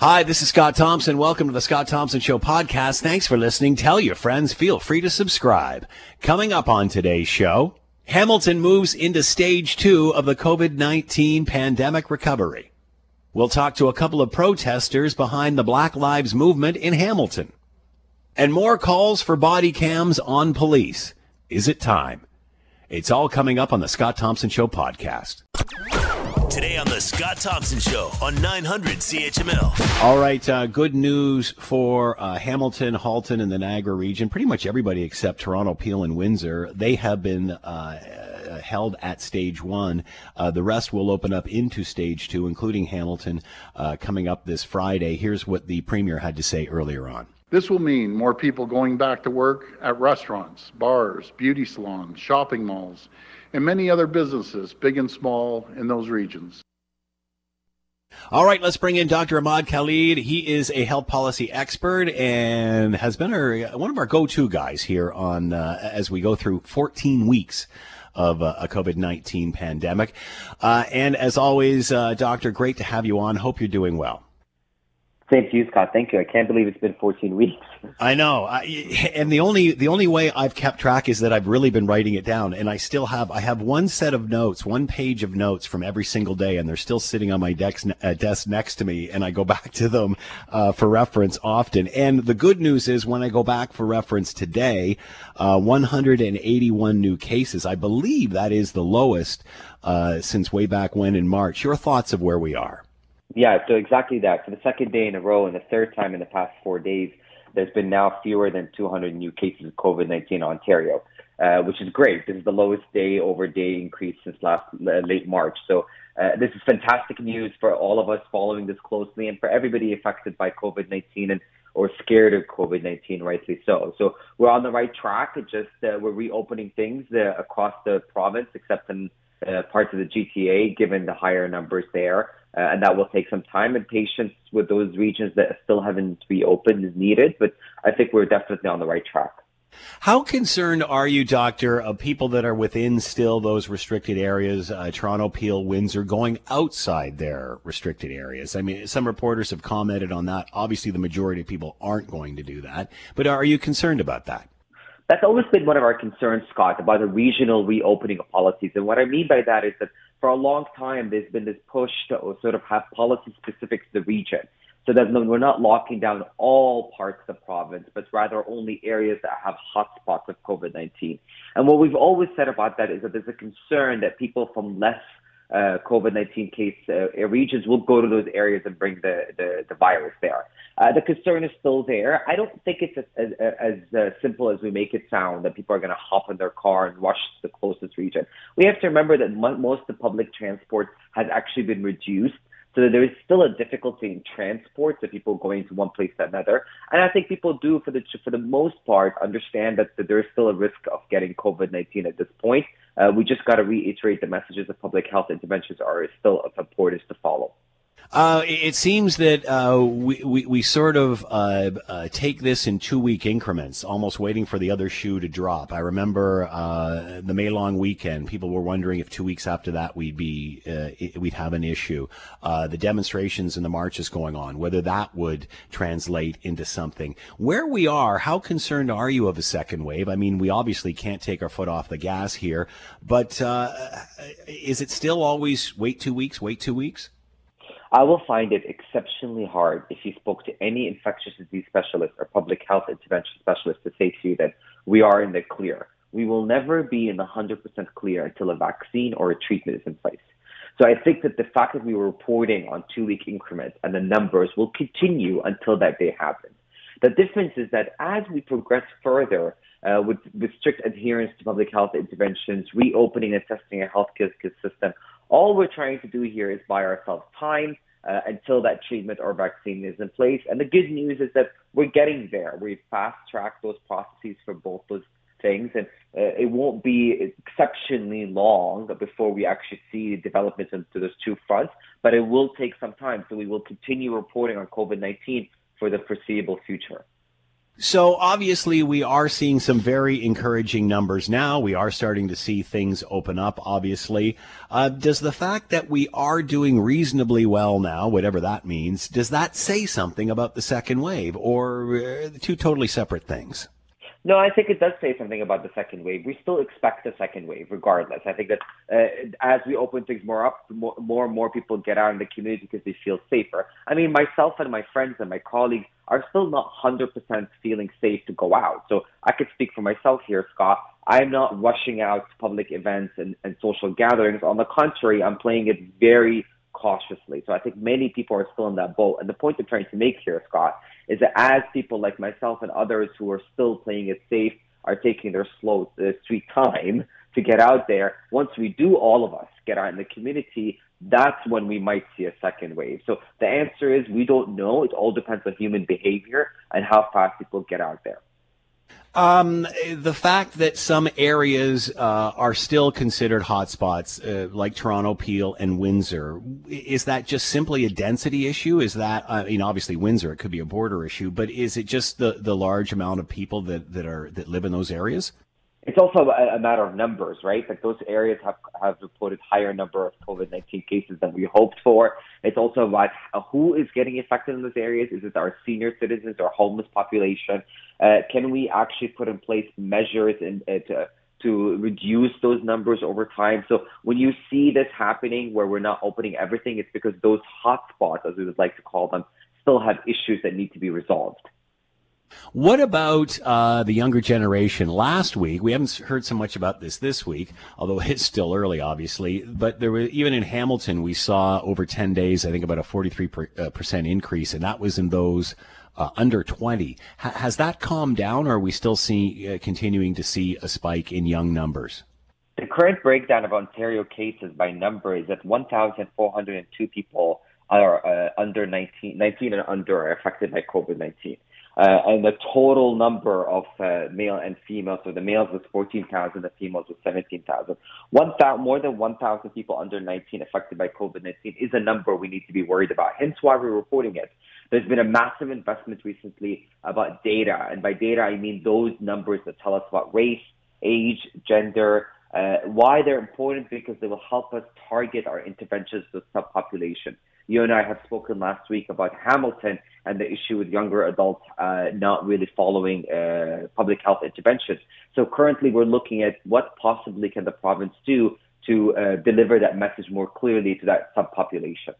Hi, this is Scott Thompson. Welcome to the Scott Thompson Show podcast. Thanks for listening. Tell your friends. Feel free to subscribe. Coming up on today's show, Hamilton moves into stage two of the COVID-19 pandemic recovery. We'll talk to a couple of protesters behind the Black Lives Movement in Hamilton. And more calls for body cams on police. Is it time? It's all coming up on the Scott Thompson Show podcast. Today on the Scott Thompson Show on 900 CHML. All right, uh, good news for uh, Hamilton, Halton, and the Niagara region. Pretty much everybody except Toronto, Peel, and Windsor. They have been uh, held at stage one. Uh, the rest will open up into stage two, including Hamilton, uh, coming up this Friday. Here's what the Premier had to say earlier on. This will mean more people going back to work at restaurants, bars, beauty salons, shopping malls and many other businesses, big and small, in those regions. All right, let's bring in Dr. Ahmad Khalid. He is a health policy expert and has been our, one of our go-to guys here on uh, as we go through 14 weeks of uh, a COVID-19 pandemic. Uh, and as always, uh, Doctor, great to have you on. Hope you're doing well. Same to you, Scott. Thank you. I can't believe it's been 14 weeks. I know, I, and the only the only way I've kept track is that I've really been writing it down, and I still have I have one set of notes, one page of notes from every single day, and they're still sitting on my desk uh, desk next to me, and I go back to them uh, for reference often. And the good news is, when I go back for reference today, uh, 181 new cases. I believe that is the lowest uh, since way back when in March. Your thoughts of where we are? Yeah, so exactly that. For the second day in a row and the third time in the past four days, there's been now fewer than 200 new cases of COVID-19 in Ontario, uh, which is great. This is the lowest day over day increase since last uh, late March. So uh, this is fantastic news for all of us following this closely and for everybody affected by COVID-19 and or scared of COVID-19, rightly so. So we're on the right track. It just we're reopening things uh, across the province, except in uh, parts of the GTA, given the higher numbers there uh, and that will take some time and patience with those regions that still haven't reopened is needed. But I think we're definitely on the right track. How concerned are you, Doctor, of people that are within still those restricted areas, uh, Toronto, Peel, Windsor, going outside their restricted areas? I mean, some reporters have commented on that. Obviously, the majority of people aren't going to do that. But are you concerned about that? That's always been one of our concerns, Scott, about the regional reopening of policies. And what I mean by that is that for a long time, there's been this push to sort of have policy specific to the region. So that we're not locking down all parts of the province, but rather only areas that have hotspots of COVID-19. And what we've always said about that is that there's a concern that people from less uh, COVID-19 case uh, regions will go to those areas and bring the, the, the virus there. Uh, the concern is still there. I don't think it's as, as, as uh, simple as we make it sound that people are going to hop in their car and rush to the closest region. We have to remember that most of the public transport has actually been reduced so there is still a difficulty in transport, so people going to one place to another. And I think people do, for the for the most part, understand that, that there is still a risk of getting COVID nineteen at this point. Uh, we just got to reiterate the messages of public health interventions are still of importance to follow. Uh, it seems that uh, we, we, we sort of uh, uh, take this in two week increments, almost waiting for the other shoe to drop. I remember uh, the May long weekend. People were wondering if two weeks after that we'd be we'd have an issue. the demonstrations and the marches going on, whether that would translate into something. Where we are, how concerned are you of a second wave? I mean, we obviously can't take our foot off the gas here, but is it still always wait two weeks? Wait two weeks? I will find it exceptionally hard if you spoke to any infectious disease specialist or public health intervention specialist to say to you that we are in the clear. We will never be in the 100% clear until a vaccine or a treatment is in place. So I think that the fact that we were reporting on two week increments and the numbers will continue until that day happens. The difference is that as we progress further uh, with, with strict adherence to public health interventions, reopening and testing a healthcare system, all we're trying to do here is buy ourselves time uh, until that treatment or vaccine is in place. And the good news is that we're getting there. We've fast tracked those processes for both those things, and uh, it won't be exceptionally long before we actually see developments into those two fronts, but it will take some time. So we will continue reporting on COVID 19 for the foreseeable future. So obviously, we are seeing some very encouraging numbers now. We are starting to see things open up. Obviously, uh, does the fact that we are doing reasonably well now, whatever that means, does that say something about the second wave, or uh, two totally separate things? No, I think it does say something about the second wave. We still expect a second wave, regardless. I think that uh, as we open things more up, more, more and more people get out in the community because they feel safer. I mean, myself and my friends and my colleagues are still not 100% feeling safe to go out. So I could speak for myself here, Scott. I'm not rushing out to public events and, and social gatherings. On the contrary, I'm playing it very cautiously. So I think many people are still in that boat. And the point I'm trying to make here, Scott, is that as people like myself and others who are still playing it safe are taking their slow, uh, sweet time to get out there, once we do, all of us get out in the community, that's when we might see a second wave. So the answer is we don't know. It all depends on human behavior and how fast people get out there. Um, the fact that some areas uh, are still considered hotspots, uh, like Toronto, Peel, and Windsor, is that just simply a density issue? Is that, I mean, obviously Windsor, it could be a border issue, but is it just the, the large amount of people that, that are that live in those areas? It's also a, a matter of numbers, right? Like those areas have have reported higher number of COVID nineteen cases than we hoped for. It's also about who is getting affected in those areas. Is it our senior citizens or homeless population? Uh, can we actually put in place measures in, uh, to to reduce those numbers over time. So when you see this happening where we're not opening everything, it's because those hotspots, as we would like to call them, still have issues that need to be resolved. What about uh, the younger generation? Last week, we haven't heard so much about this this week, although it's still early, obviously. But there was even in Hamilton, we saw over ten days, I think, about a forty-three uh, percent increase, and that was in those uh, under twenty. H- has that calmed down, or are we still seeing uh, continuing to see a spike in young numbers? The current breakdown of Ontario cases by number is that 1,402 people are uh, under 19, 19 and under are affected by COVID 19. Uh, and the total number of uh, male and female, so the males was 14,000, the females was 17,000. One more than 1,000 people under 19 affected by COVID-19 is a number we need to be worried about. Hence why we're reporting it. There's been a massive investment recently about data, and by data I mean those numbers that tell us about race, age, gender, uh, why they're important because they will help us target our interventions to subpopulation. You and I have spoken last week about Hamilton and the issue with younger adults uh, not really following uh, public health interventions. So currently, we're looking at what possibly can the province do to uh, deliver that message more clearly to that subpopulation.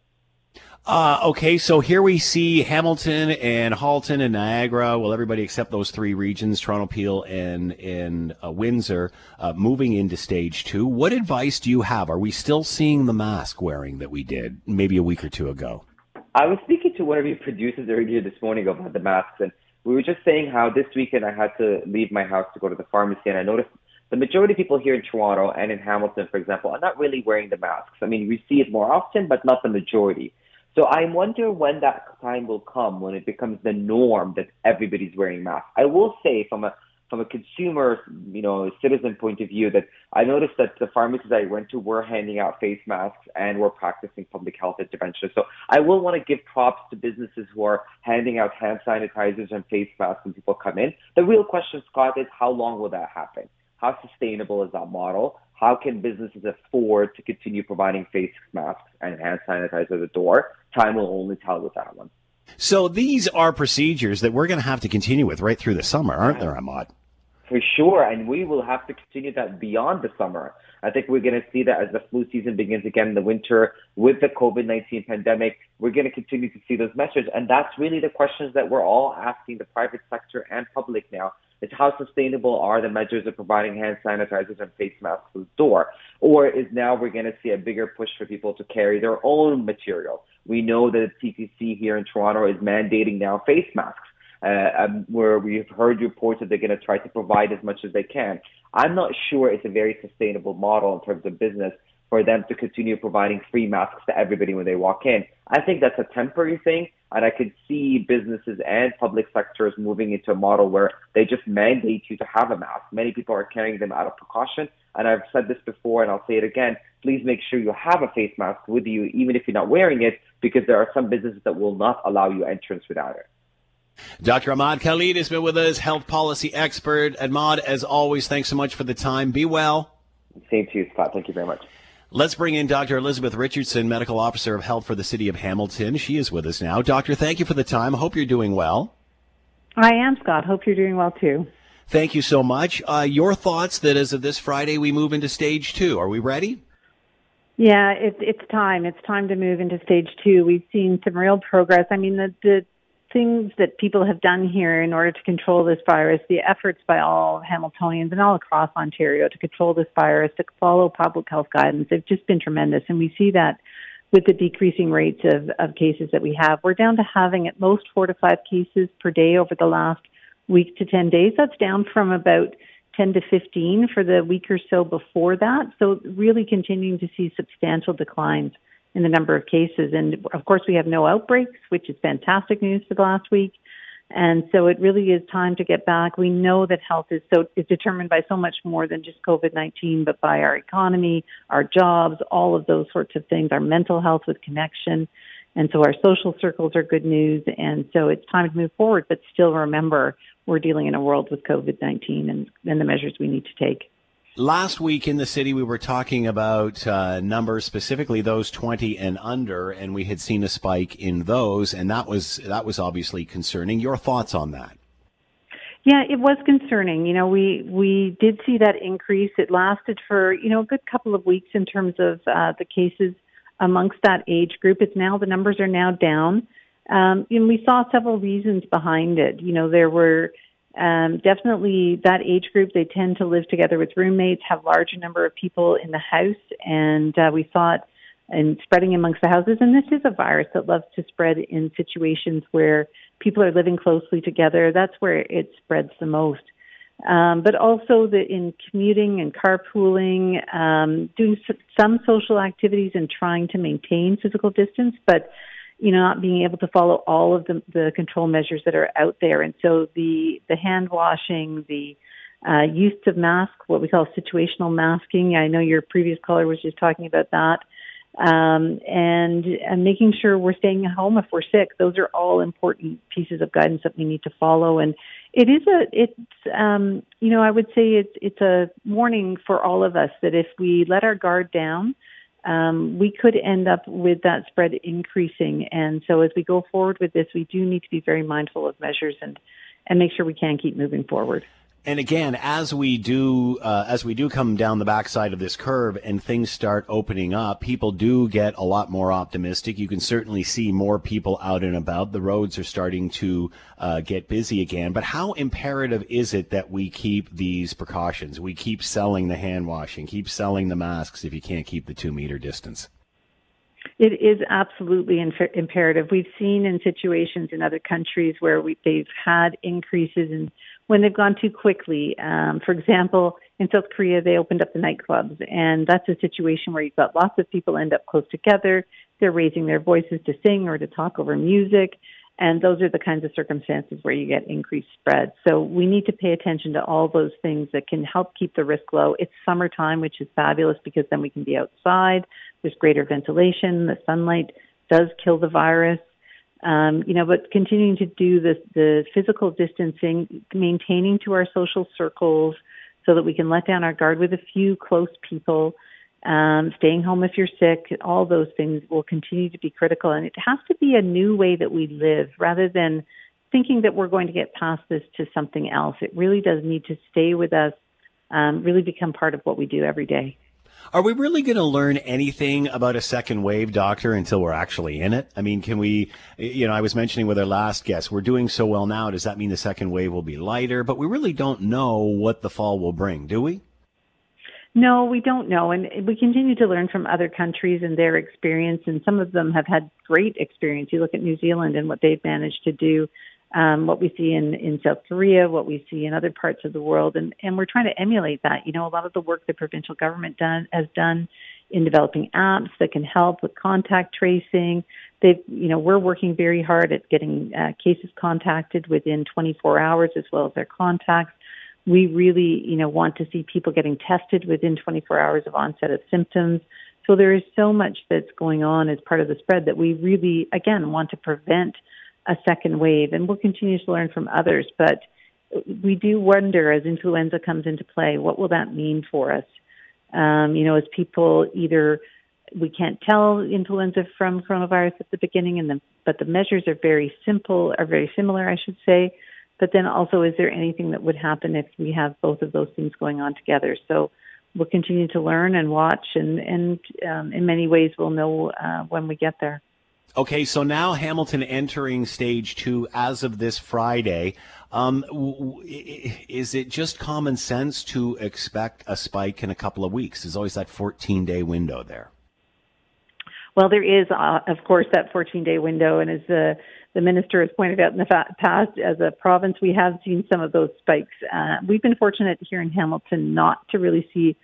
Uh, okay, so here we see Hamilton and Halton and Niagara. Well, everybody except those three regions, Toronto, Peel, and and uh, Windsor, uh, moving into stage two. What advice do you have? Are we still seeing the mask wearing that we did maybe a week or two ago? I was speaking to one of your producers earlier this morning about the masks, and we were just saying how this weekend I had to leave my house to go to the pharmacy, and I noticed the majority of people here in Toronto and in Hamilton, for example, are not really wearing the masks. I mean, we see it more often, but not the majority. So I wonder when that time will come when it becomes the norm that everybody's wearing masks. I will say from a from a consumer, you know, citizen point of view that I noticed that the pharmacies I went to were handing out face masks and were practicing public health interventions. So I will want to give props to businesses who are handing out hand sanitizers and face masks when people come in. The real question, Scott, is how long will that happen? How sustainable is that model? How can businesses afford to continue providing face masks and hand sanitizer at the door? Time will only tell with that one. So these are procedures that we're going to have to continue with right through the summer, aren't there, Ahmad? For sure, and we will have to continue that beyond the summer. I think we're going to see that as the flu season begins again in the winter with the COVID 19 pandemic. We're going to continue to see those measures. And that's really the questions that we're all asking the private sector and public now is how sustainable are the measures of providing hand sanitizers and face masks to the door? Or is now we're going to see a bigger push for people to carry their own material? We know that the TTC here in Toronto is mandating now face masks. Uh, um, where we've heard reports that they're going to try to provide as much as they can. I'm not sure it's a very sustainable model in terms of business for them to continue providing free masks to everybody when they walk in. I think that's a temporary thing, and I could see businesses and public sectors moving into a model where they just mandate you to have a mask. Many people are carrying them out of precaution, and I've said this before and I'll say it again. Please make sure you have a face mask with you, even if you're not wearing it, because there are some businesses that will not allow you entrance without it. Dr. Ahmad Khalid has been with us, health policy expert. Ahmad, as always, thanks so much for the time. Be well. Same to you, Scott. Thank you very much. Let's bring in Dr. Elizabeth Richardson, Medical Officer of Health for the City of Hamilton. She is with us now. Doctor, thank you for the time. Hope you're doing well. I am, Scott. Hope you're doing well too. Thank you so much. Uh, your thoughts that as of this Friday we move into stage two. Are we ready? Yeah, it's it's time. It's time to move into stage two. We've seen some real progress. I mean, the the things that people have done here in order to control this virus, the efforts by all Hamiltonians and all across Ontario to control this virus, to follow public health guidance, they've just been tremendous. And we see that with the decreasing rates of, of cases that we have. We're down to having at most four to five cases per day over the last week to 10 days. That's down from about 10 to 15 for the week or so before that. So really continuing to see substantial declines in the number of cases. And of course, we have no outbreaks, which is fantastic news for the last week. And so it really is time to get back. We know that health is so is determined by so much more than just COVID-19, but by our economy, our jobs, all of those sorts of things, our mental health with connection. And so our social circles are good news. And so it's time to move forward, but still remember we're dealing in a world with COVID-19 and, and the measures we need to take. Last week in the city, we were talking about uh, numbers, specifically those 20 and under, and we had seen a spike in those, and that was that was obviously concerning. Your thoughts on that? Yeah, it was concerning. You know, we we did see that increase. It lasted for you know a good couple of weeks in terms of uh, the cases amongst that age group. It's now the numbers are now down, um, and we saw several reasons behind it. You know, there were um, definitely that age group, they tend to live together with roommates, have larger number of people in the house, and uh, we saw it in spreading amongst the houses. And this is a virus that loves to spread in situations where people are living closely together. That's where it spreads the most. Um, but also the, in commuting and carpooling, um, doing some social activities and trying to maintain physical distance, but you know, not being able to follow all of the, the control measures that are out there. And so the, the hand washing, the uh, use of masks, what we call situational masking. I know your previous caller was just talking about that. Um, and, and making sure we're staying at home if we're sick. Those are all important pieces of guidance that we need to follow. And it is a, it's, um, you know, I would say it's, it's a warning for all of us that if we let our guard down, um, we could end up with that spread increasing. And so as we go forward with this, we do need to be very mindful of measures and, and make sure we can keep moving forward and again, as we do, uh, as we do come down the backside of this curve and things start opening up, people do get a lot more optimistic. You can certainly see more people out and about. The roads are starting to uh, get busy again. But how imperative is it that we keep these precautions? We keep selling the hand washing, keep selling the masks if you can't keep the two meter distance. It is absolutely imperative. We've seen in situations in other countries where we, they've had increases in when they've gone too quickly. Um, for example, in South Korea, they opened up the nightclubs, and that's a situation where you've got lots of people end up close together. They're raising their voices to sing or to talk over music, and those are the kinds of circumstances where you get increased spread. So we need to pay attention to all those things that can help keep the risk low. It's summertime, which is fabulous because then we can be outside. There's greater ventilation. The sunlight does kill the virus. Um, you know, but continuing to do the, the physical distancing, maintaining to our social circles so that we can let down our guard with a few close people, um, staying home if you're sick, all those things will continue to be critical. And it has to be a new way that we live rather than thinking that we're going to get past this to something else. It really does need to stay with us, um, really become part of what we do every day. Are we really going to learn anything about a second wave, doctor, until we're actually in it? I mean, can we, you know, I was mentioning with our last guest, we're doing so well now. Does that mean the second wave will be lighter? But we really don't know what the fall will bring, do we? No, we don't know. And we continue to learn from other countries and their experience. And some of them have had great experience. You look at New Zealand and what they've managed to do um, what we see in, in South Korea, what we see in other parts of the world, and, and we're trying to emulate that. You know, a lot of the work the provincial government done, has done in developing apps that can help with contact tracing. They've, you know, we're working very hard at getting uh, cases contacted within 24 hours as well as their contacts. We really, you know, want to see people getting tested within 24 hours of onset of symptoms. So there is so much that's going on as part of the spread that we really, again, want to prevent a second wave, and we'll continue to learn from others. But we do wonder as influenza comes into play, what will that mean for us? Um, you know, as people either we can't tell influenza from coronavirus at the beginning, and the, but the measures are very simple, are very similar, I should say. But then also, is there anything that would happen if we have both of those things going on together? So we'll continue to learn and watch, and and um, in many ways, we'll know uh, when we get there. Okay, so now Hamilton entering stage two as of this Friday. Um, is it just common sense to expect a spike in a couple of weeks? There's always that 14 day window there. Well, there is, uh, of course, that 14 day window. And as the, the minister has pointed out in the fa- past, as a province, we have seen some of those spikes. Uh, we've been fortunate here in Hamilton not to really see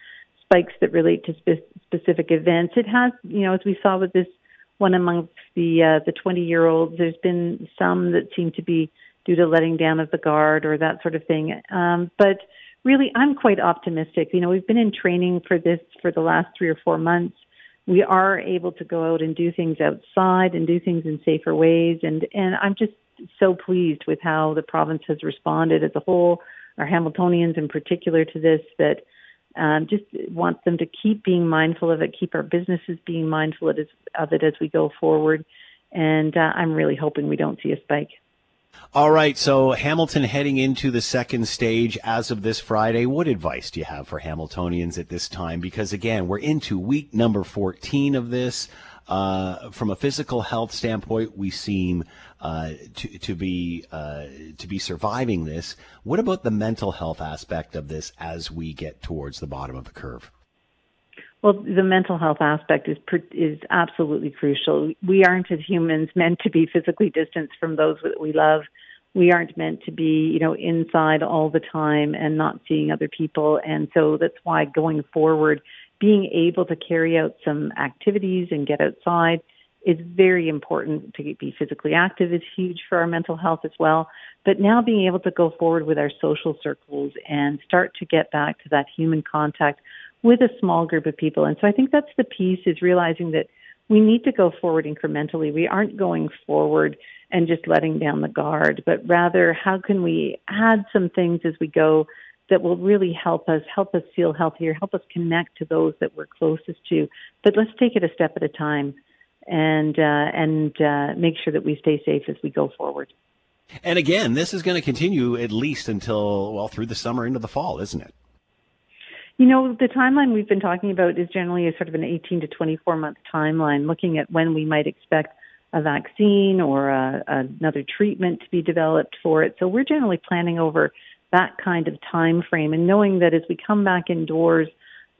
spikes that relate to spe- specific events. It has, you know, as we saw with this one amongst the uh, the 20 year olds, there's been some that seem to be due to letting down of the guard or that sort of thing. Um, but really, I'm quite optimistic. You know, we've been in training for this for the last three or four months we are able to go out and do things outside and do things in safer ways. And, and I'm just so pleased with how the province has responded as a whole, our Hamiltonians in particular to this, that um, just want them to keep being mindful of it, keep our businesses being mindful of it, of it as we go forward. And uh, I'm really hoping we don't see a spike. All right, so Hamilton heading into the second stage as of this Friday. What advice do you have for Hamiltonians at this time? Because again, we're into week number 14 of this. Uh, from a physical health standpoint, we seem uh, to, to be uh, to be surviving this. What about the mental health aspect of this as we get towards the bottom of the curve? Well, the mental health aspect is is absolutely crucial. We aren't as humans meant to be physically distanced from those that we love. We aren't meant to be, you know, inside all the time and not seeing other people. And so that's why going forward, being able to carry out some activities and get outside is very important to be physically active is huge for our mental health as well. But now being able to go forward with our social circles and start to get back to that human contact with a small group of people. And so I think that's the piece is realizing that we need to go forward incrementally. We aren't going forward and just letting down the guard, but rather how can we add some things as we go that will really help us, help us feel healthier, help us connect to those that we're closest to. But let's take it a step at a time and uh, and uh, make sure that we stay safe as we go forward. And again, this is going to continue at least until well through the summer into the fall, isn't it? You know, the timeline we've been talking about is generally a sort of an 18 to 24 month timeline, looking at when we might expect a vaccine or a, another treatment to be developed for it. So we're generally planning over that kind of time frame and knowing that as we come back indoors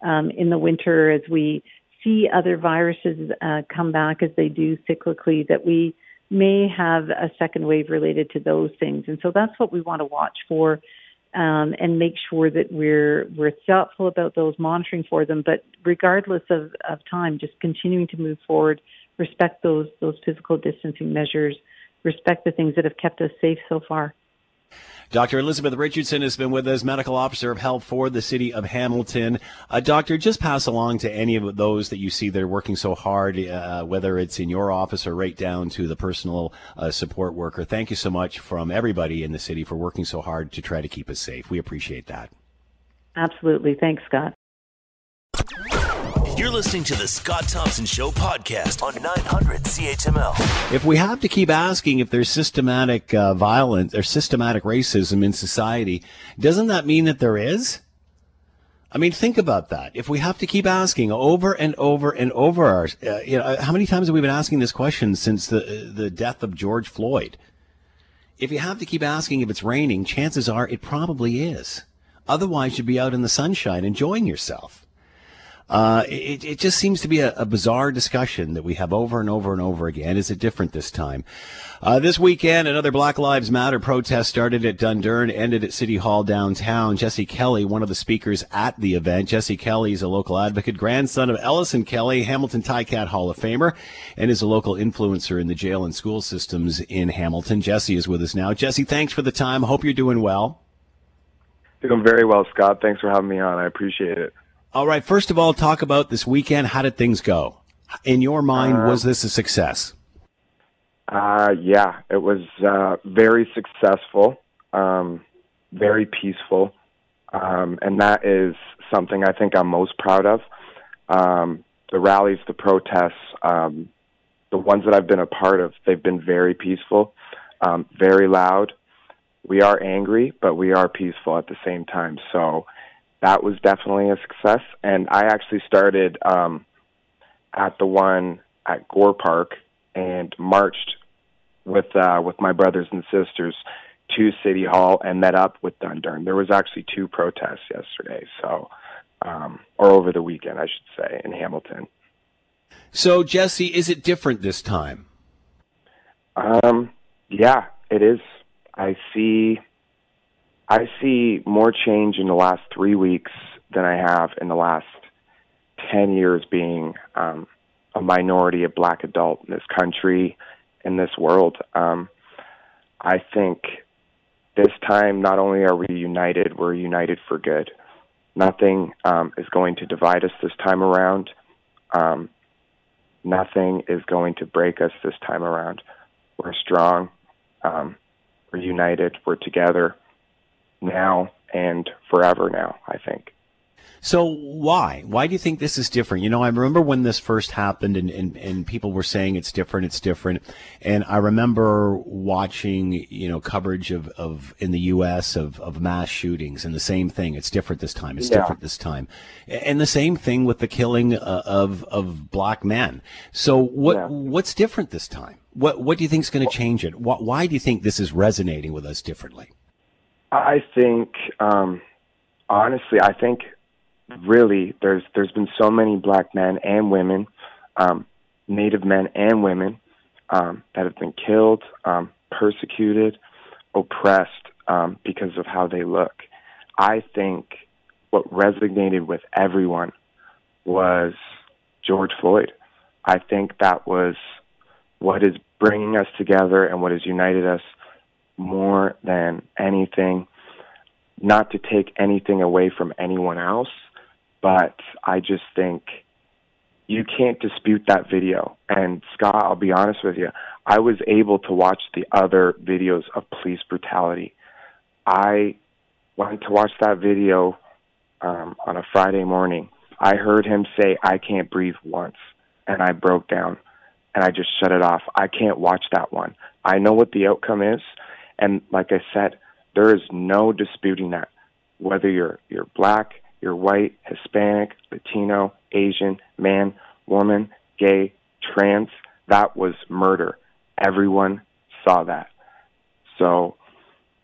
um, in the winter, as we see other viruses uh, come back as they do cyclically, that we may have a second wave related to those things. And so that's what we want to watch for um, and make sure that we're we're thoughtful about those, monitoring for them. But regardless of, of time, just continuing to move forward, respect those those physical distancing measures, respect the things that have kept us safe so far. Dr. Elizabeth Richardson has been with us, medical officer of health for the city of Hamilton. Uh, doctor, just pass along to any of those that you see that are working so hard, uh, whether it's in your office or right down to the personal uh, support worker. Thank you so much from everybody in the city for working so hard to try to keep us safe. We appreciate that. Absolutely. Thanks, Scott. You're listening to the Scott Thompson Show podcast on 900 CHML. If we have to keep asking if there's systematic uh, violence or systematic racism in society, doesn't that mean that there is? I mean, think about that. If we have to keep asking over and over and over, our, uh, you know, how many times have we been asking this question since the the death of George Floyd? If you have to keep asking if it's raining, chances are it probably is. Otherwise, you'd be out in the sunshine enjoying yourself. Uh, it, it just seems to be a, a, bizarre discussion that we have over and over and over again. Is it different this time? Uh, this weekend, another Black Lives Matter protest started at Dundurn, ended at City Hall downtown. Jesse Kelly, one of the speakers at the event. Jesse Kelly is a local advocate, grandson of Ellison Kelly, Hamilton Ticat Hall of Famer, and is a local influencer in the jail and school systems in Hamilton. Jesse is with us now. Jesse, thanks for the time. Hope you're doing well. Doing very well, Scott. Thanks for having me on. I appreciate it. All right. First of all, talk about this weekend. How did things go? In your mind, uh, was this a success? Uh, yeah, it was uh, very successful, um, very peaceful, um, and that is something I think I'm most proud of. Um, the rallies, the protests, um, the ones that I've been a part of, they've been very peaceful, um, very loud. We are angry, but we are peaceful at the same time. So that was definitely a success. And I actually started um, at the one at Gore Park and marched with uh, with my brothers and sisters to City Hall and met up with Dundurn. There was actually two protests yesterday, so um, or over the weekend, I should say, in Hamilton. So, Jesse, is it different this time? Um, yeah, it is. I see. I see more change in the last three weeks than I have in the last ten years being um, a minority, a black adult in this country, in this world. Um, I think this time, not only are we united, we're united for good. Nothing um, is going to divide us this time around. Um, nothing is going to break us this time around. We're strong. Um, we're united. We're together now and forever now, I think. So why? Why do you think this is different? You know, I remember when this first happened and, and, and people were saying it's different, it's different. And I remember watching, you know, coverage of, of in the US of, of mass shootings and the same thing. It's different this time. It's yeah. different this time. And the same thing with the killing uh, of, of black men. So what, yeah. what's different this time? What, what do you think is going to change it? Why, why do you think this is resonating with us differently? I think, um, honestly, I think really there's there's been so many black men and women, um, Native men and women um, that have been killed, um, persecuted, oppressed um, because of how they look. I think what resonated with everyone was George Floyd. I think that was what is bringing us together and what has united us more than anything. Not to take anything away from anyone else, but I just think you can't dispute that video. And Scott, I'll be honest with you, I was able to watch the other videos of police brutality. I went to watch that video um, on a Friday morning. I heard him say, I can't breathe once. And I broke down and I just shut it off. I can't watch that one. I know what the outcome is. And like I said, there is no disputing that. Whether you're you're black, you're white, Hispanic, Latino, Asian, man, woman, gay, trans, that was murder. Everyone saw that. So,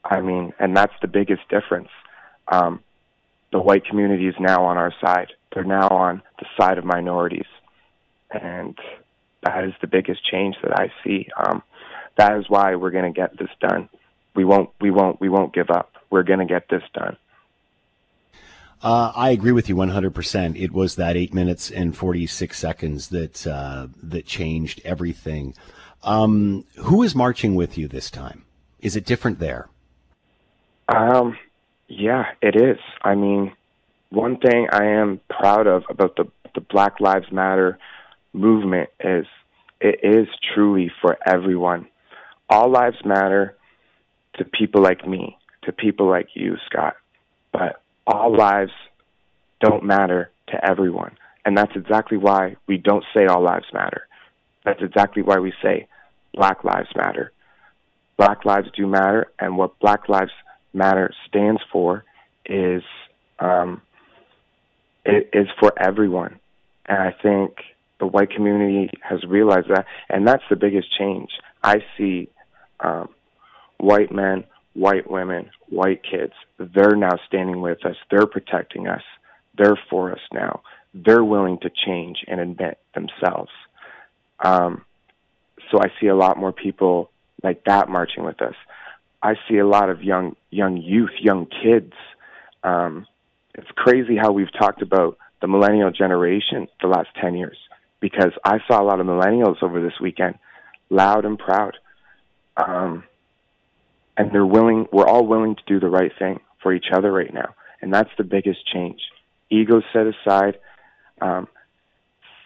I mean, and that's the biggest difference. Um, the white community is now on our side. They're now on the side of minorities, and that is the biggest change that I see. Um, that is why we're going to get this done. We won't. We won't. We won't give up. We're going to get this done. Uh, I agree with you 100%. It was that eight minutes and 46 seconds that uh, that changed everything. Um, who is marching with you this time? Is it different there? Um, yeah, it is. I mean, one thing I am proud of about the the Black Lives Matter movement is it is truly for everyone. All lives matter to people like me, to people like you, Scott. But all lives don't matter to everyone. And that's exactly why we don't say all lives matter. That's exactly why we say Black Lives Matter. Black lives do matter, and what Black Lives Matter stands for is um, it is for everyone. And I think the white community has realized that, and that's the biggest change. I see um, white men white women, white kids, they're now standing with us. They're protecting us. They're for us now. They're willing to change and admit themselves. Um, so I see a lot more people like that marching with us. I see a lot of young young youth, young kids. Um, it's crazy how we've talked about the millennial generation the last ten years because I saw a lot of millennials over this weekend, loud and proud. Um, and they're willing we're all willing to do the right thing for each other right now and that's the biggest change ego set aside um,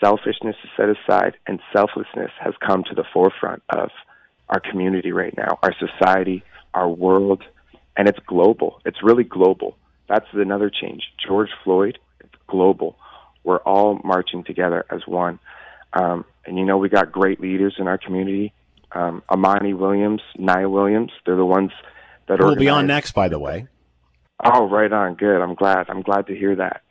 selfishness is set aside and selflessness has come to the forefront of our community right now, our society, our world, and it's global. It's really global. That's another change. George Floyd, it's global. We're all marching together as one. Um, and you know, we got great leaders in our community. Um, Amani Williams, Niya Williams, they're the ones that are. We'll be on next, by the way. Oh, right on. Good. I'm glad. I'm glad to hear that.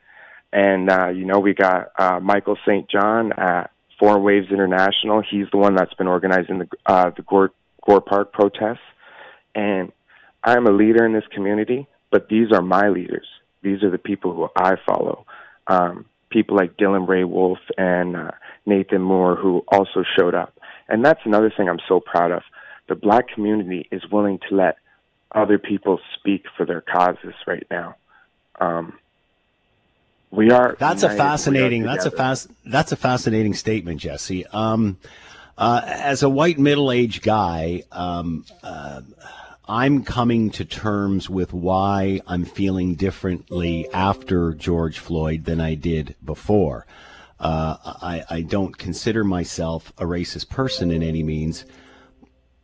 And uh, you know, we got uh, Michael St. John at Foreign Waves International. He's the one that's been organizing the uh, the Gore, Gore Park protests. And I'm a leader in this community, but these are my leaders. These are the people who I follow. Um, people like Dylan Ray Wolf and uh, Nathan Moore who also showed up. And that's another thing I'm so proud of. The black community is willing to let other people speak for their causes right now. Um, we are. That's united, a fascinating. That's a fast. That's a fascinating statement, Jesse. Um, uh, as a white middle-aged guy, um, uh, I'm coming to terms with why I'm feeling differently after George Floyd than I did before. Uh, I, I don't consider myself a racist person in any means,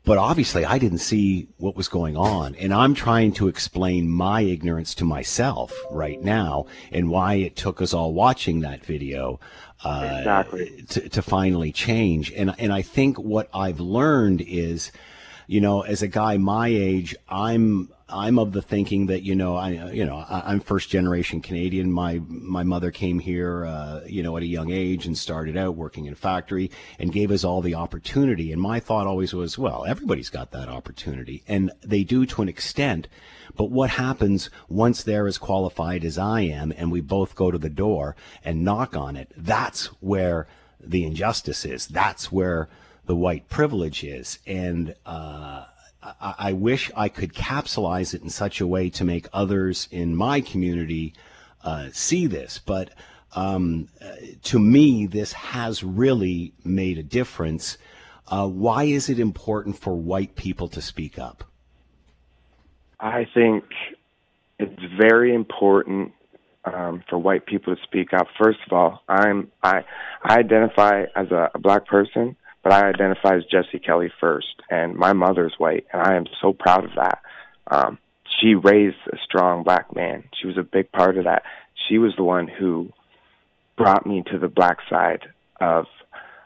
but obviously I didn't see what was going on. And I'm trying to explain my ignorance to myself right now and why it took us all watching that video uh, exactly. to, to finally change. And, and I think what I've learned is – you know, as a guy my age, I'm I'm of the thinking that you know I you know I, am first generation Canadian. My my mother came here uh, you know at a young age and started out working in a factory and gave us all the opportunity. And my thought always was, well, everybody's got that opportunity, and they do to an extent. But what happens once they're as qualified as I am, and we both go to the door and knock on it? That's where the injustice is. That's where the white privilege is. And uh, I, I, wish I could capsulize it in such a way to make others in my community uh, see this. But um, to me, this has really made a difference. Uh, why is it important for white people to speak up? I think it's very important um, for white people to speak up. First of all, I'm I I identify as a, a black person, but I identify as Jesse Kelly first, and my mother's white, and I am so proud of that. Um, she raised a strong black man. She was a big part of that. She was the one who brought me to the black side of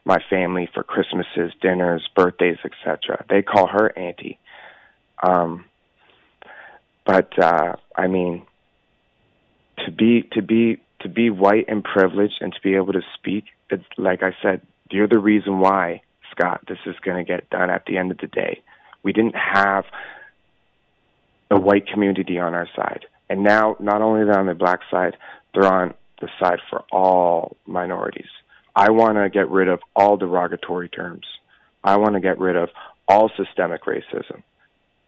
my family for Christmases, dinners, birthdays, etc. They call her auntie. Um, but uh, I mean, to be to be to be white and privileged and to be able to speak, it's like I said, you're the reason why Scott, this is going to get done at the end of the day. We didn't have a white community on our side. And now, not only are they on the black side, they're on the side for all minorities. I want to get rid of all derogatory terms. I want to get rid of all systemic racism.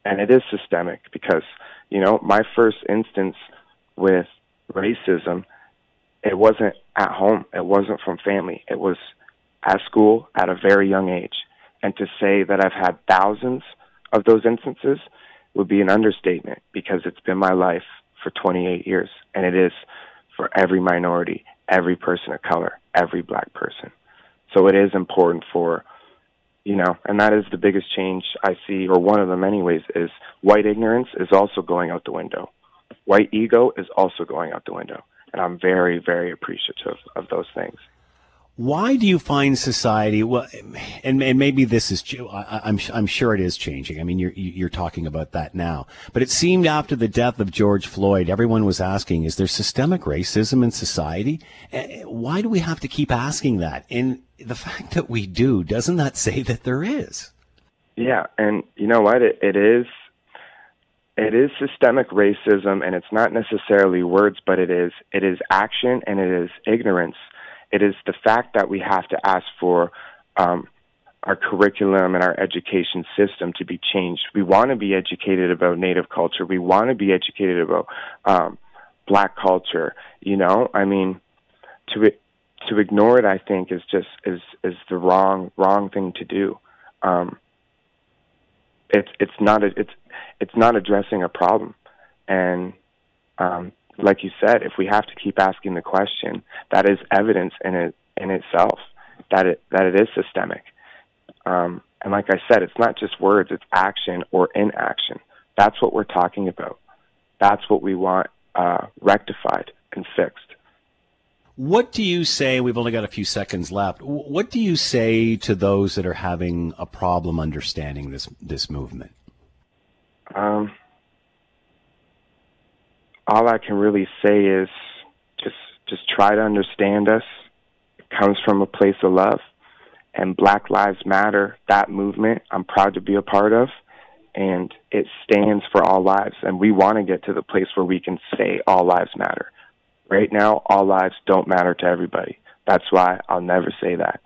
And it is systemic because, you know, my first instance with racism, it wasn't at home. It wasn't from family. It was at school at a very young age. And to say that I've had thousands of those instances would be an understatement because it's been my life for 28 years. And it is for every minority, every person of color, every black person. So it is important for, you know, and that is the biggest change I see, or one of them, anyways, is white ignorance is also going out the window. White ego is also going out the window. And I'm very, very appreciative of those things. Why do you find society well, and, and maybe this is I, I'm I'm sure it is changing. I mean, you're you're talking about that now, but it seemed after the death of George Floyd, everyone was asking, is there systemic racism in society? Eh, why do we have to keep asking that? And the fact that we do doesn't that say that there is? Yeah, and you know what? It, it is it is systemic racism, and it's not necessarily words, but it is it is action and it is ignorance it is the fact that we have to ask for um, our curriculum and our education system to be changed. We want to be educated about Native culture. We want to be educated about um, Black culture. You know, I mean, to to ignore it, I think, is just is is the wrong wrong thing to do. Um, it's it's not a, it's it's not addressing a problem, and um, like you said, if we have to keep asking the question, that is evidence in it in itself that it that it is systemic. Um, And like I said, it's not just words, it's action or inaction. That's what we're talking about. That's what we want uh, rectified and fixed. What do you say? We've only got a few seconds left. What do you say to those that are having a problem understanding this this movement? Um, all I can really say is just just try to understand us. It comes from a place of love, and Black Lives Matter. That movement, I'm proud to be a part of, and it stands for all lives. And we want to get to the place where we can say all lives matter Right now, all lives don't matter to everybody. That's why I'll never say that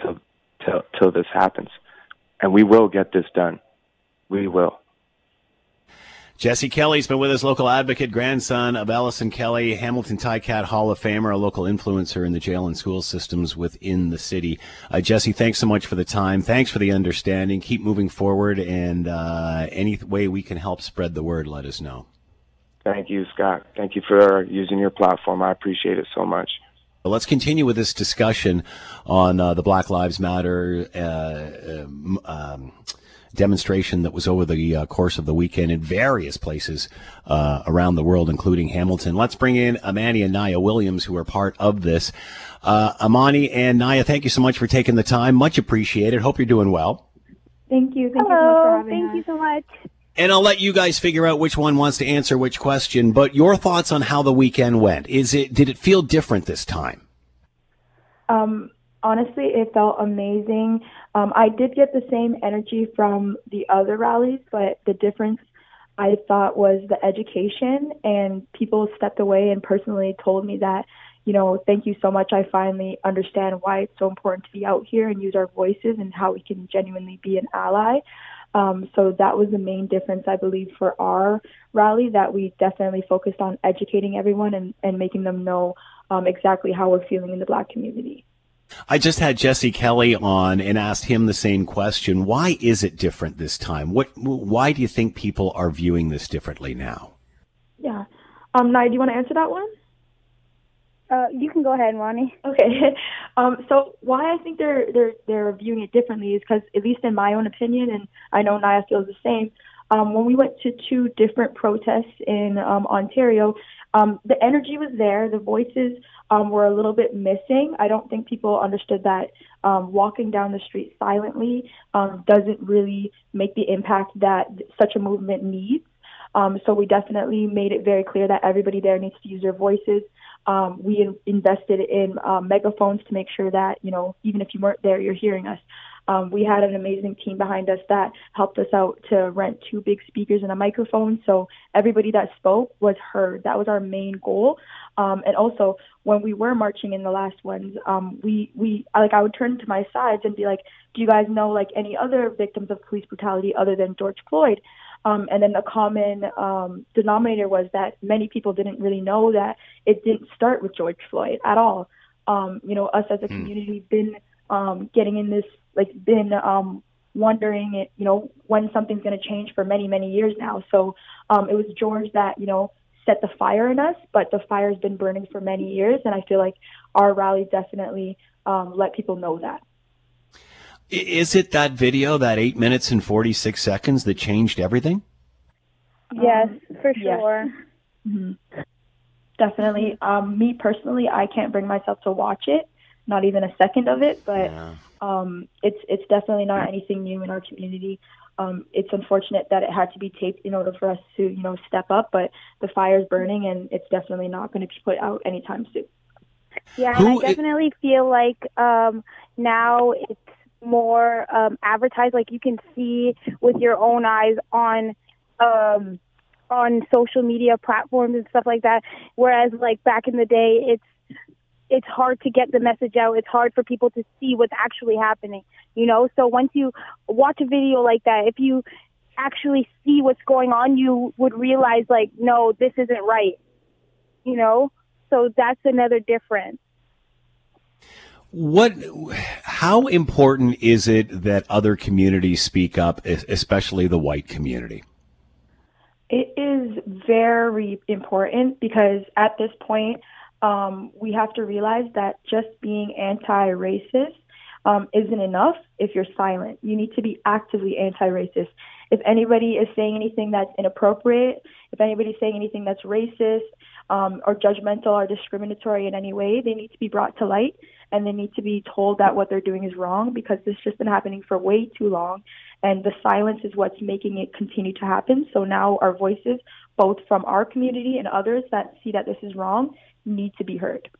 till till till this happens, and we will get this done. We will. Jesse Kelly's been with us, local advocate, grandson of Ellison Kelly, Hamilton Ticat Hall of Famer, a local influencer in the jail and school systems within the city. Uh, Jesse, thanks so much for the time. Thanks for the understanding. Keep moving forward, and uh, any way we can help spread the word, let us know. Thank you, Scott. Thank you for using your platform. I appreciate it so much. Well, let's continue with this discussion on uh, the Black Lives Matter uh, um, um, demonstration that was over the uh, course of the weekend in various places uh, around the world, including Hamilton. Let's bring in Amani and Niya Williams, who are part of this. Uh, Amani and Niya, thank you so much for taking the time. Much appreciated. Hope you're doing well. Thank you. Thank Hello. you so much for Thank us. you so much. And I'll let you guys figure out which one wants to answer which question. But your thoughts on how the weekend went? Is it did it feel different this time? Um, honestly, it felt amazing. Um, I did get the same energy from the other rallies, but the difference I thought was the education, and people stepped away and personally told me that, you know, thank you so much. I finally understand why it's so important to be out here and use our voices and how we can genuinely be an ally. Um, so that was the main difference, I believe, for our rally that we definitely focused on educating everyone and, and making them know um, exactly how we're feeling in the black community. I just had Jesse Kelly on and asked him the same question. Why is it different this time? What? Why do you think people are viewing this differently now? Yeah. Um, Niya, do you want to answer that one? Uh, you can go ahead, Ronnie. Okay. Um, so why I think they're they're they're viewing it differently is because at least in my own opinion, and I know Niya feels the same. Um, when we went to two different protests in um, Ontario, um, the energy was there. The voices um, were a little bit missing. I don't think people understood that um, walking down the street silently um, doesn't really make the impact that such a movement needs. Um, so we definitely made it very clear that everybody there needs to use their voices. Um, we in, invested in um, megaphones to make sure that you know even if you weren't there, you're hearing us. Um, we had an amazing team behind us that helped us out to rent two big speakers and a microphone, so everybody that spoke was heard. That was our main goal. Um, and also, when we were marching in the last ones, um, we we like I would turn to my sides and be like, "Do you guys know like any other victims of police brutality other than George Floyd?" Um, and then the common um, denominator was that many people didn't really know that it didn't start with George Floyd at all. Um, you know, us as a community been um, getting in this, like, been um, wondering, it, you know, when something's going to change for many, many years now. So um, it was George that, you know, set the fire in us, but the fire's been burning for many years. And I feel like our rally definitely um, let people know that. Is it that video, that eight minutes and forty six seconds, that changed everything? Yes, for yes. sure. hmm Definitely. Um, me personally, I can't bring myself to watch it, not even a second of it. But Yeah. um, it's it's definitely not anything new in our community. Um, it's unfortunate that it had to be taped in order for us to, you know, step up. But the fire's burning, and it's definitely not going to be put out anytime soon. Yeah, Who I i- definitely feel like um, now it's more um, advertised. Like you can see with your own eyes on um, on social media platforms and stuff like that. Whereas like back in the day, it's it's hard to get the message out. It's hard for people to see what's actually happening. You know, so once you watch a video like that, if you actually see what's going on, you would realize like, no, this isn't right. You know, so that's another difference. What? How important is it that other communities speak up, especially the white community? It is very important because at this point, um, we have to realize that just being anti-racist um, isn't enough if you're silent. You need to be actively anti-racist. If anybody is saying anything that's inappropriate, if anybody's saying anything that's racist um, or judgmental or discriminatory in any way, they need to be brought to light and they need to be told that what they're doing is wrong because this has just been happening for way too long. And the silence is what's making it continue to happen. So now our voices, both from our community and others that see that this is wrong, need to be heard.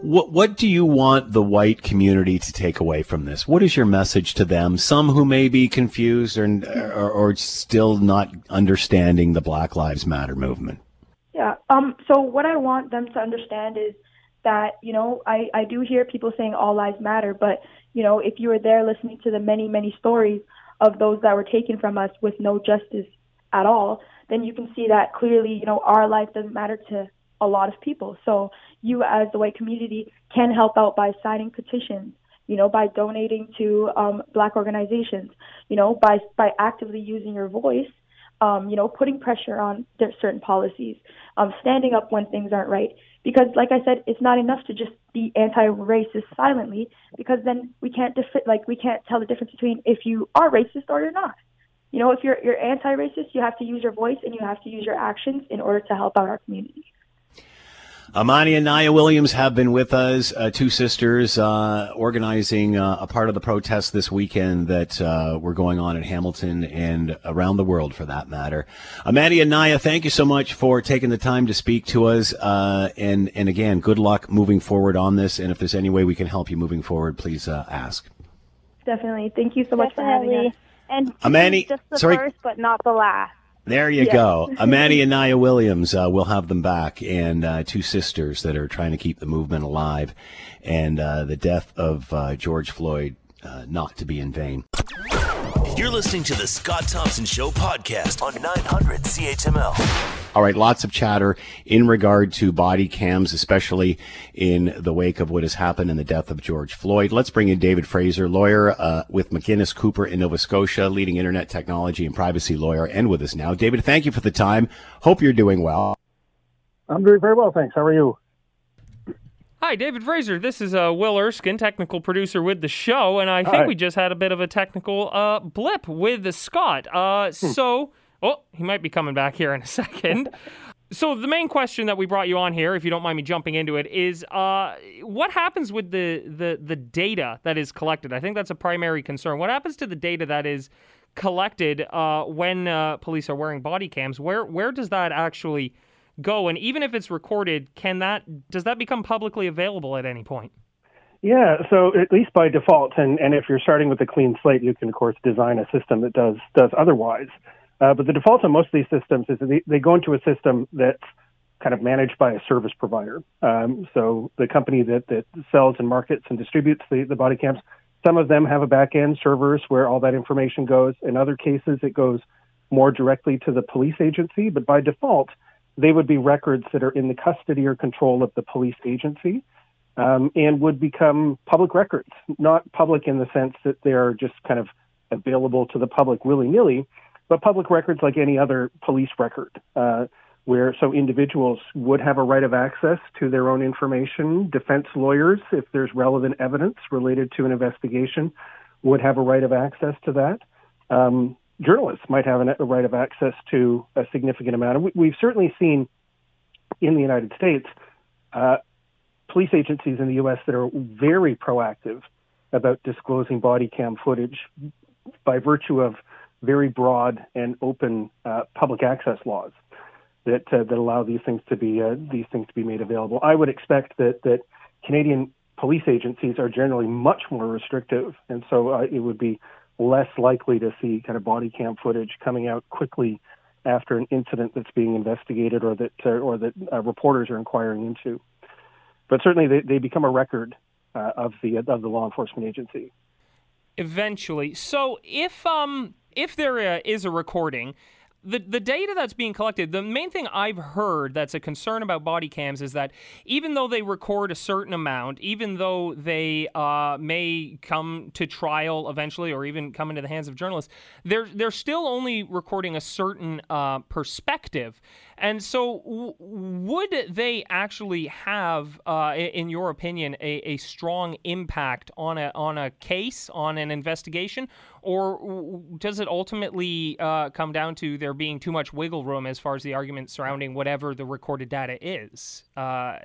What What do you want the white community to take away from this? What is your message to them? Some who may be confused or, or, or still not understanding the Black Lives Matter movement. Yeah. Um. So what I want them to understand is that you know I I do hear people saying all lives matter, but you know if you were there listening to the many many stories of those that were taken from us with no justice at all, then you can see that clearly you know our life doesn't matter to a lot of people. So you as the white community can help out by signing petitions, you know, by donating to um, black organizations, you know, by by actively using your voice, um, you know, putting pressure on certain policies, um, standing up when things aren't right. Because, like I said, it's not enough to just be anti-racist silently, because then we can't defi- like we can't tell the difference between if you are racist or you're not. You know, if you're you're anti-racist, you have to use your voice and you have to use your actions in order to help out our community. Amani and Niya Williams have been with us, uh, two sisters uh, organizing uh, a part of the protest this weekend that uh, we're going on in Hamilton and around the world for that matter. Amani and Niya, thank you so much for taking the time to speak to us. Uh, and, and again, good luck moving forward on this. And if there's any way we can help you moving forward, please uh, ask. Definitely. Thank you so much Definitely. for having us. And Amani, just the sorry. first, but not the last. There you Yeah. go. Amani and Niya Williams, uh, we'll have them back, and uh, two sisters that are trying to keep the movement alive, and uh, the death of uh, George Floyd uh, not to be in vain. You're listening to the Scott Thompson Show podcast on 900 CHML. All right, lots of chatter in regard to body cams, especially in the wake of what has happened in the death of George Floyd. Let's bring in David Fraser, lawyer uh, with McInnes Cooper in Nova Scotia, leading internet technology and privacy lawyer, and with us now. David, thank you for the time. Hope you're doing well. I'm doing very well, thanks. How are you? Hi, David Fraser. This is uh, Will Erskine, technical producer with the show, and I think we just had a bit of a technical uh, blip with the Scott. Uh, so, oh, he might be coming back here in a second. so, the main question that we brought you on here, if you don't mind me jumping into it, is uh, what happens with the, the the data that is collected? I think that's a primary concern. What happens to the data that is collected uh, when uh, police are wearing body cams? Where where does that actually go? And even if it's recorded, can that does that become publicly available at any point? Yeah, so at least by default, and, and if you're starting with a clean slate, you can of course design a system that does does otherwise. Uh, but the default on most of these systems is they, they go into a system that's kind of managed by a service provider. Um, so the company that, that sells and markets and distributes the, the body cams, some of them have a back end servers where all that information goes. In other cases, it goes more directly to the police agency, but by default, they would be records that are in the custody or control of the police agency um, and would become public records, not public in the sense that they are just kind of available to the public willy nilly, but public records like any other police record, uh, where so individuals would have a right of access to their own information. Defense lawyers, if there's relevant evidence related to an investigation, would have a right of access to that. Um, journalists might have a right of access to a significant amount. And we, we've certainly seen in the United States uh, police agencies in the U.S. that are very proactive about disclosing body cam footage by virtue of very broad and open uh, public access laws that uh, that allow these things to be uh, these things to be made available. I would expect that that Canadian police agencies are generally much more restrictive, and so uh, it would be less likely to see kind of body cam footage coming out quickly after an incident that's being investigated or that uh, or that uh, reporters are inquiring into. But certainly, they, they become a record of the of the law enforcement agency. Eventually. So if um if there uh, a recording, the the data that's being collected, the main thing I've heard that's a concern about body cams is that even though they record a certain amount, even though they uh, may come to trial eventually, or even come into the hands of journalists, they're they're still only recording a certain uh, perspective. And so, w- would they actually have, uh, in your opinion, a, a strong impact on a on a case, on an investigation, or does it ultimately uh, come down to there being too much wiggle room as far as the argument surrounding whatever the recorded data is? Uh,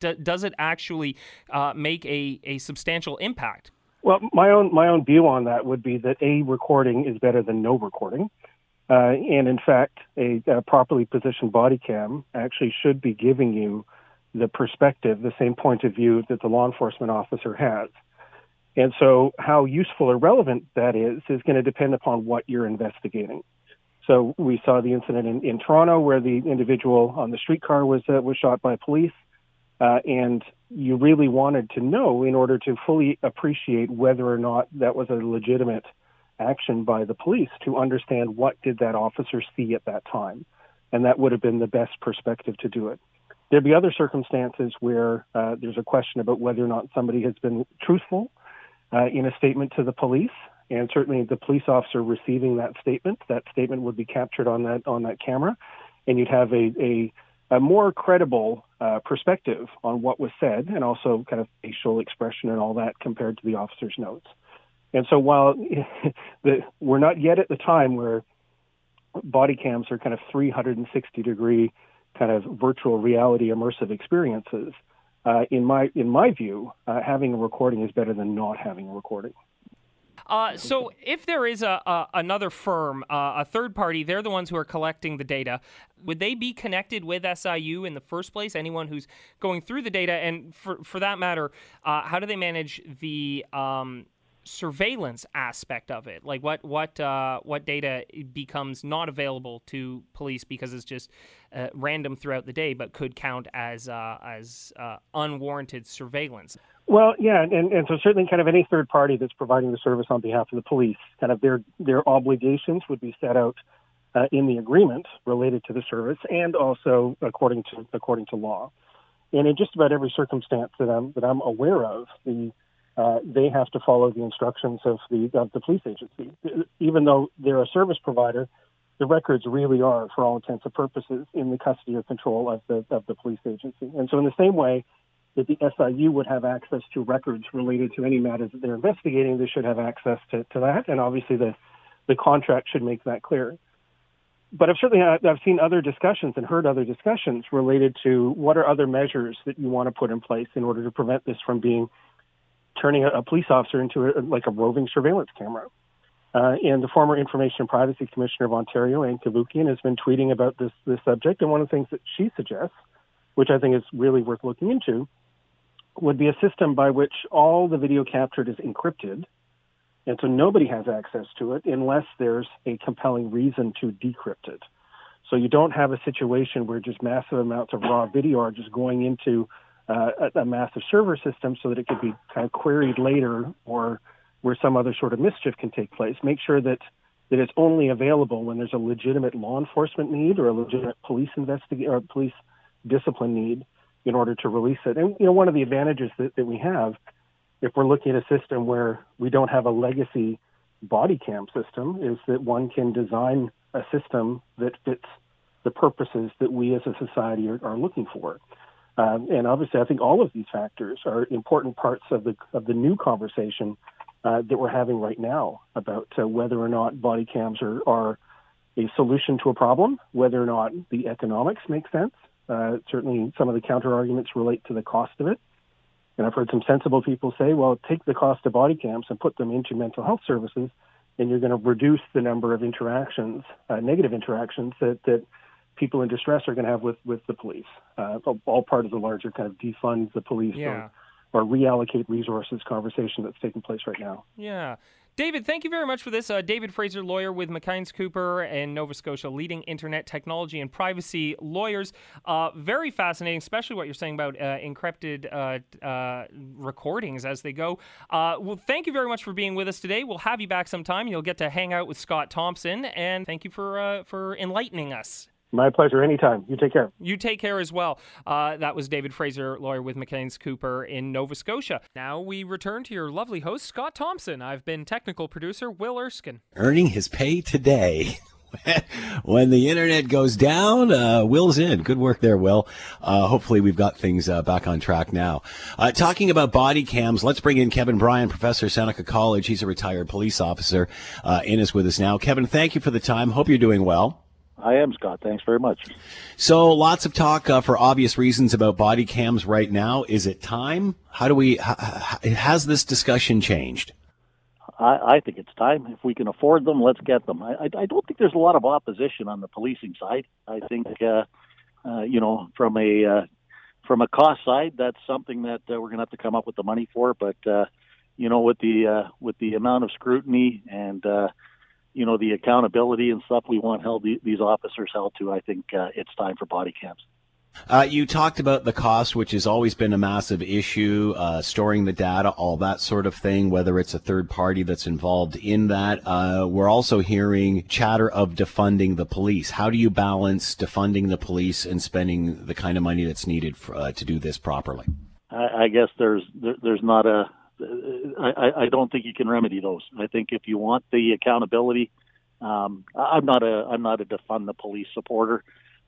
d- does it actually uh, make a, a substantial impact? Well, my own my own view on that would be that a recording is better than no recording. Uh, and in fact, a, a, properly positioned body cam actually should be giving you the perspective, the same point of view that the law enforcement officer has. And so, how useful or relevant that is is going to depend upon what you're investigating. So, we saw the incident in, in Toronto where the individual on the streetcar was uh, was shot by police, uh, and you really wanted to know in order to fully appreciate whether or not that was a legitimate action by the police to understand what did that officer see at that time, and that would have been the best perspective to do it. There'd be other circumstances where uh, there's a question about whether or not somebody has been truthful uh, in a statement to the police, and certainly the police officer receiving that statement, that statement would be captured on that on that camera, and you'd have a a, a more credible uh, perspective on what was said, and also kind of facial expression and all that compared to the officer's notes. And so while the, we're not yet at the time where body cams are kind of 360 degree kind of virtual reality immersive experiences, uh, in my in my view, uh, having a recording is better than not having a recording. Uh, so, if there is a, a another firm, uh, a third party, they're the ones who are collecting the data. Would they be connected with SIU in the first place? Anyone who's going through the data, and for for that matter, uh, how do they manage the um, surveillance aspect of it? Like what what uh, what data becomes not available to police because it's just uh, random throughout the day but could count as uh, as uh, unwarranted surveillance? Well yeah and, and so certainly kind of any third party that's providing the service on behalf of the police kind of their their obligations would be set out uh, in the agreement related to the service and also according to according to law. And in just about every circumstance that I'm that I'm aware of the uh, they have to follow the instructions of the of the police agency. Even though they're a service provider, the records really are, for all intents and purposes, in the custody or control of the of the police agency. And so, in the same way that the SIU would have access to records related to any matters that they're investigating, they should have access to, to that. And obviously, the the contract should make that clear. But I've certainly I've seen other discussions and heard other discussions related to what are other measures that you want to put in place in order to prevent this from being turning a, a police officer into a, like a roving surveillance camera. Uh, and the former Information Privacy Commissioner of Ontario, Ann Cavoukian, has been tweeting about this this subject. And one of the things that she suggests, which I think is really worth looking into, would be a system by which all the video captured is encrypted, and so nobody has access to it unless there's a compelling reason to decrypt it. So you don't have a situation where just massive amounts of raw video are just going into uh, a, a massive server system so that it could be kind of queried later or where some other sort of mischief can take place. Make sure that that it's only available when there's a legitimate law enforcement need or a legitimate police investigate or police discipline need in order to release it. And you know, one of the advantages that, that we have, if we're looking at a system where we don't have a legacy body cam system, is that one can design a system that fits the purposes that we as a society are, are looking for. Um, and obviously, I think all of these factors are important parts of the of the new conversation uh, that we're having right now about uh, whether or not body cams are, are a solution to a problem, whether or not the economics make sense. Uh, certainly, some of the counter arguments relate to the cost of it. And I've heard some sensible people say, well, take the cost of body cams and put them into mental health services, and you're going to reduce the number of interactions, uh, negative interactions that, that people in distress are going to have with with the police. Uh, all part of the larger kind of defund the police yeah. or reallocate resources conversation that's taking place right now. Yeah. David, thank you very much for this. Uh, David Fraser, lawyer with McInnes Cooper and Nova Scotia, leading internet technology and privacy lawyers. Uh, very fascinating, especially what you're saying about uh, encrypted uh, uh, recordings as they go. Uh, well, thank you very much for being with us today. We'll have you back sometime. You'll get to hang out with Scott Thompson, and thank you for for enlightening us. My pleasure. Anytime. You take care. You take care as well. Uh, that was David Fraser, lawyer with McInnes Cooper in Nova Scotia. Now we return to your lovely host, Scott Thompson. I've been technical producer Will Erskine. Earning his pay today. when the internet goes down, uh, Will's in. Good work there, Will. Uh, hopefully, we've got things uh, back on track now. Uh, talking about body cams, let's bring in Kevin Bryan, professor Seneca College. He's a retired police officer, uh, in is with us now. Kevin, thank you for the time. Hope you're doing well. I am, Scott. Thanks very much. So, lots of talk uh, for obvious reasons about body cams right now. Is it time? How do we, has this discussion changed? I, I think it's time. If we can afford them, let's get them. I, I, I don't think there's a lot of opposition on the policing side. I think, uh, uh, you know, from a uh, from a cost side, that's something that uh, we're going to have to come up with the money for. But uh, you know, with the uh, with the amount of scrutiny and uh, you know the accountability and stuff we want held these officers held to. I think uh, it's time for body cams. Uh, you talked about the cost, which has always been a massive issue, uh, storing the data, all that sort of thing, whether it's a third party that's involved in that. Uh, we're also hearing chatter of defunding the police. How do you balance defunding the police and spending the kind of money that's needed for, uh, to do this properly? I, I guess there's there, there's not a I, I don't think you can remedy those. I think if you want the accountability, um, I'm not a I'm not a defund the police supporter.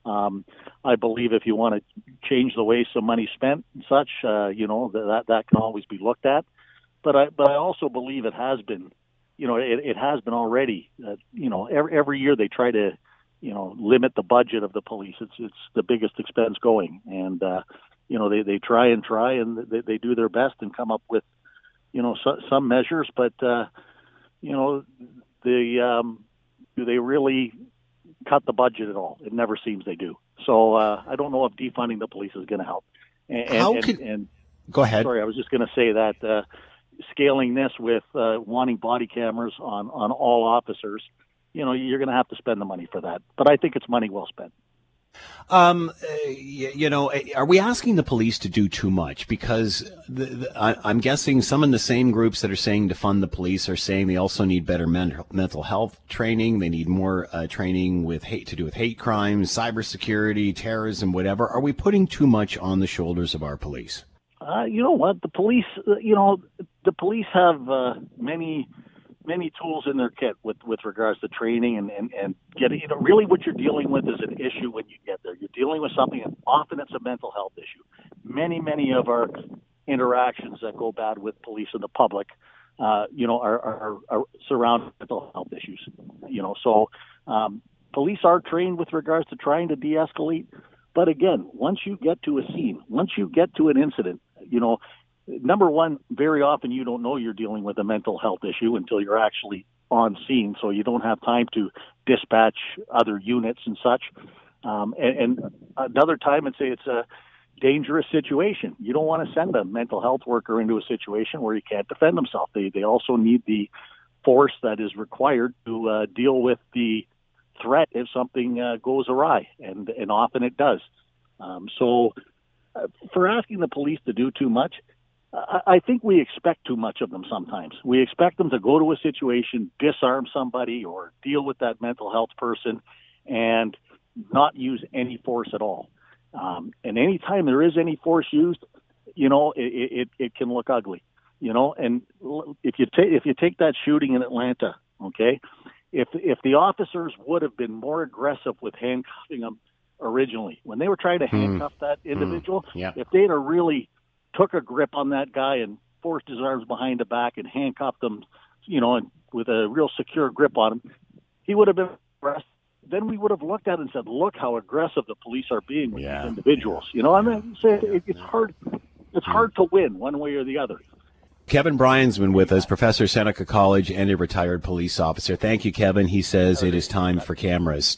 Um, I believe if you want to change the way some money spent and such, uh, you know that that can always be looked at. But I but I also believe it has been, you know, it, it has been already. Uh, you know, every, every year they try to, you know, limit the budget of the police. It's it's the biggest expense going, and uh, you know they they try and try and they, they do their best and come up with you know so, some measures, but uh, you know the um, do they really cut the budget at all? It never seems they do. So uh, I don't know if defunding the police is going to help. And, How and, can... and, go ahead? Sorry, I was just going to say that uh, scaling this with uh, wanting body cameras on on all officers, you know, you're going to have to spend the money for that. But I think it's money well spent. Um, uh, you, know, are we asking the police to do too much? Because the, the, I, am guessing some in the same groups that are saying to fund the police are saying they also need better mental, mental health training. They need more uh, training with hate to do with hate crimes, cybersecurity, terrorism, whatever. Are we putting too much on the shoulders of our police? Uh, you know what? The police, uh, you know, the police have uh, many many tools in their kit with with regards to training and and and getting you know really what you're dealing with is an issue when you get there. You're dealing with something, and often it's a mental health issue. Many many of our interactions that go bad with police and the public, uh, you know, are, are, are surrounding mental health issues. You know, so um, police are trained with regards to trying to de-escalate. But again, once you get to a scene, once you get to an incident, you know, number one, very often you don't know you're dealing with a mental health issue until you're actually on scene, so you don't have time to dispatch other units and such. Um, and, and another time, and say it's a dangerous situation. You don't want to send a mental health worker into a situation where he can't defend himself. They they also need the force that is required to uh, deal with the threat if something uh, goes awry, and and often it does. Um, so, uh, for asking the police to do too much, I think we expect too much of them sometimes. We expect them to go to a situation, disarm somebody, or deal with that mental health person, and not use any force at all. Um, and anytime there is any force used, you know, it, it, it can look ugly. You know, and if you take if you take that shooting in Atlanta, okay, if if the officers would have been more aggressive with handcuffing them originally when they were trying to hmm. handcuff mm. that individual, mm. yeah. if they'd have really took a grip on that guy and forced his arms behind the back and handcuffed him, you know, and with a real secure grip on him, he would have been arrested. Then we would have looked at it and said, "Look how aggressive the police are being with yeah. these individuals." You know, I mean, it's hard. It's hard to win one way or the other. Kevin Bryan's been with us, professor Seneca College and a retired police officer. Thank you, Kevin. He says it is time for cameras.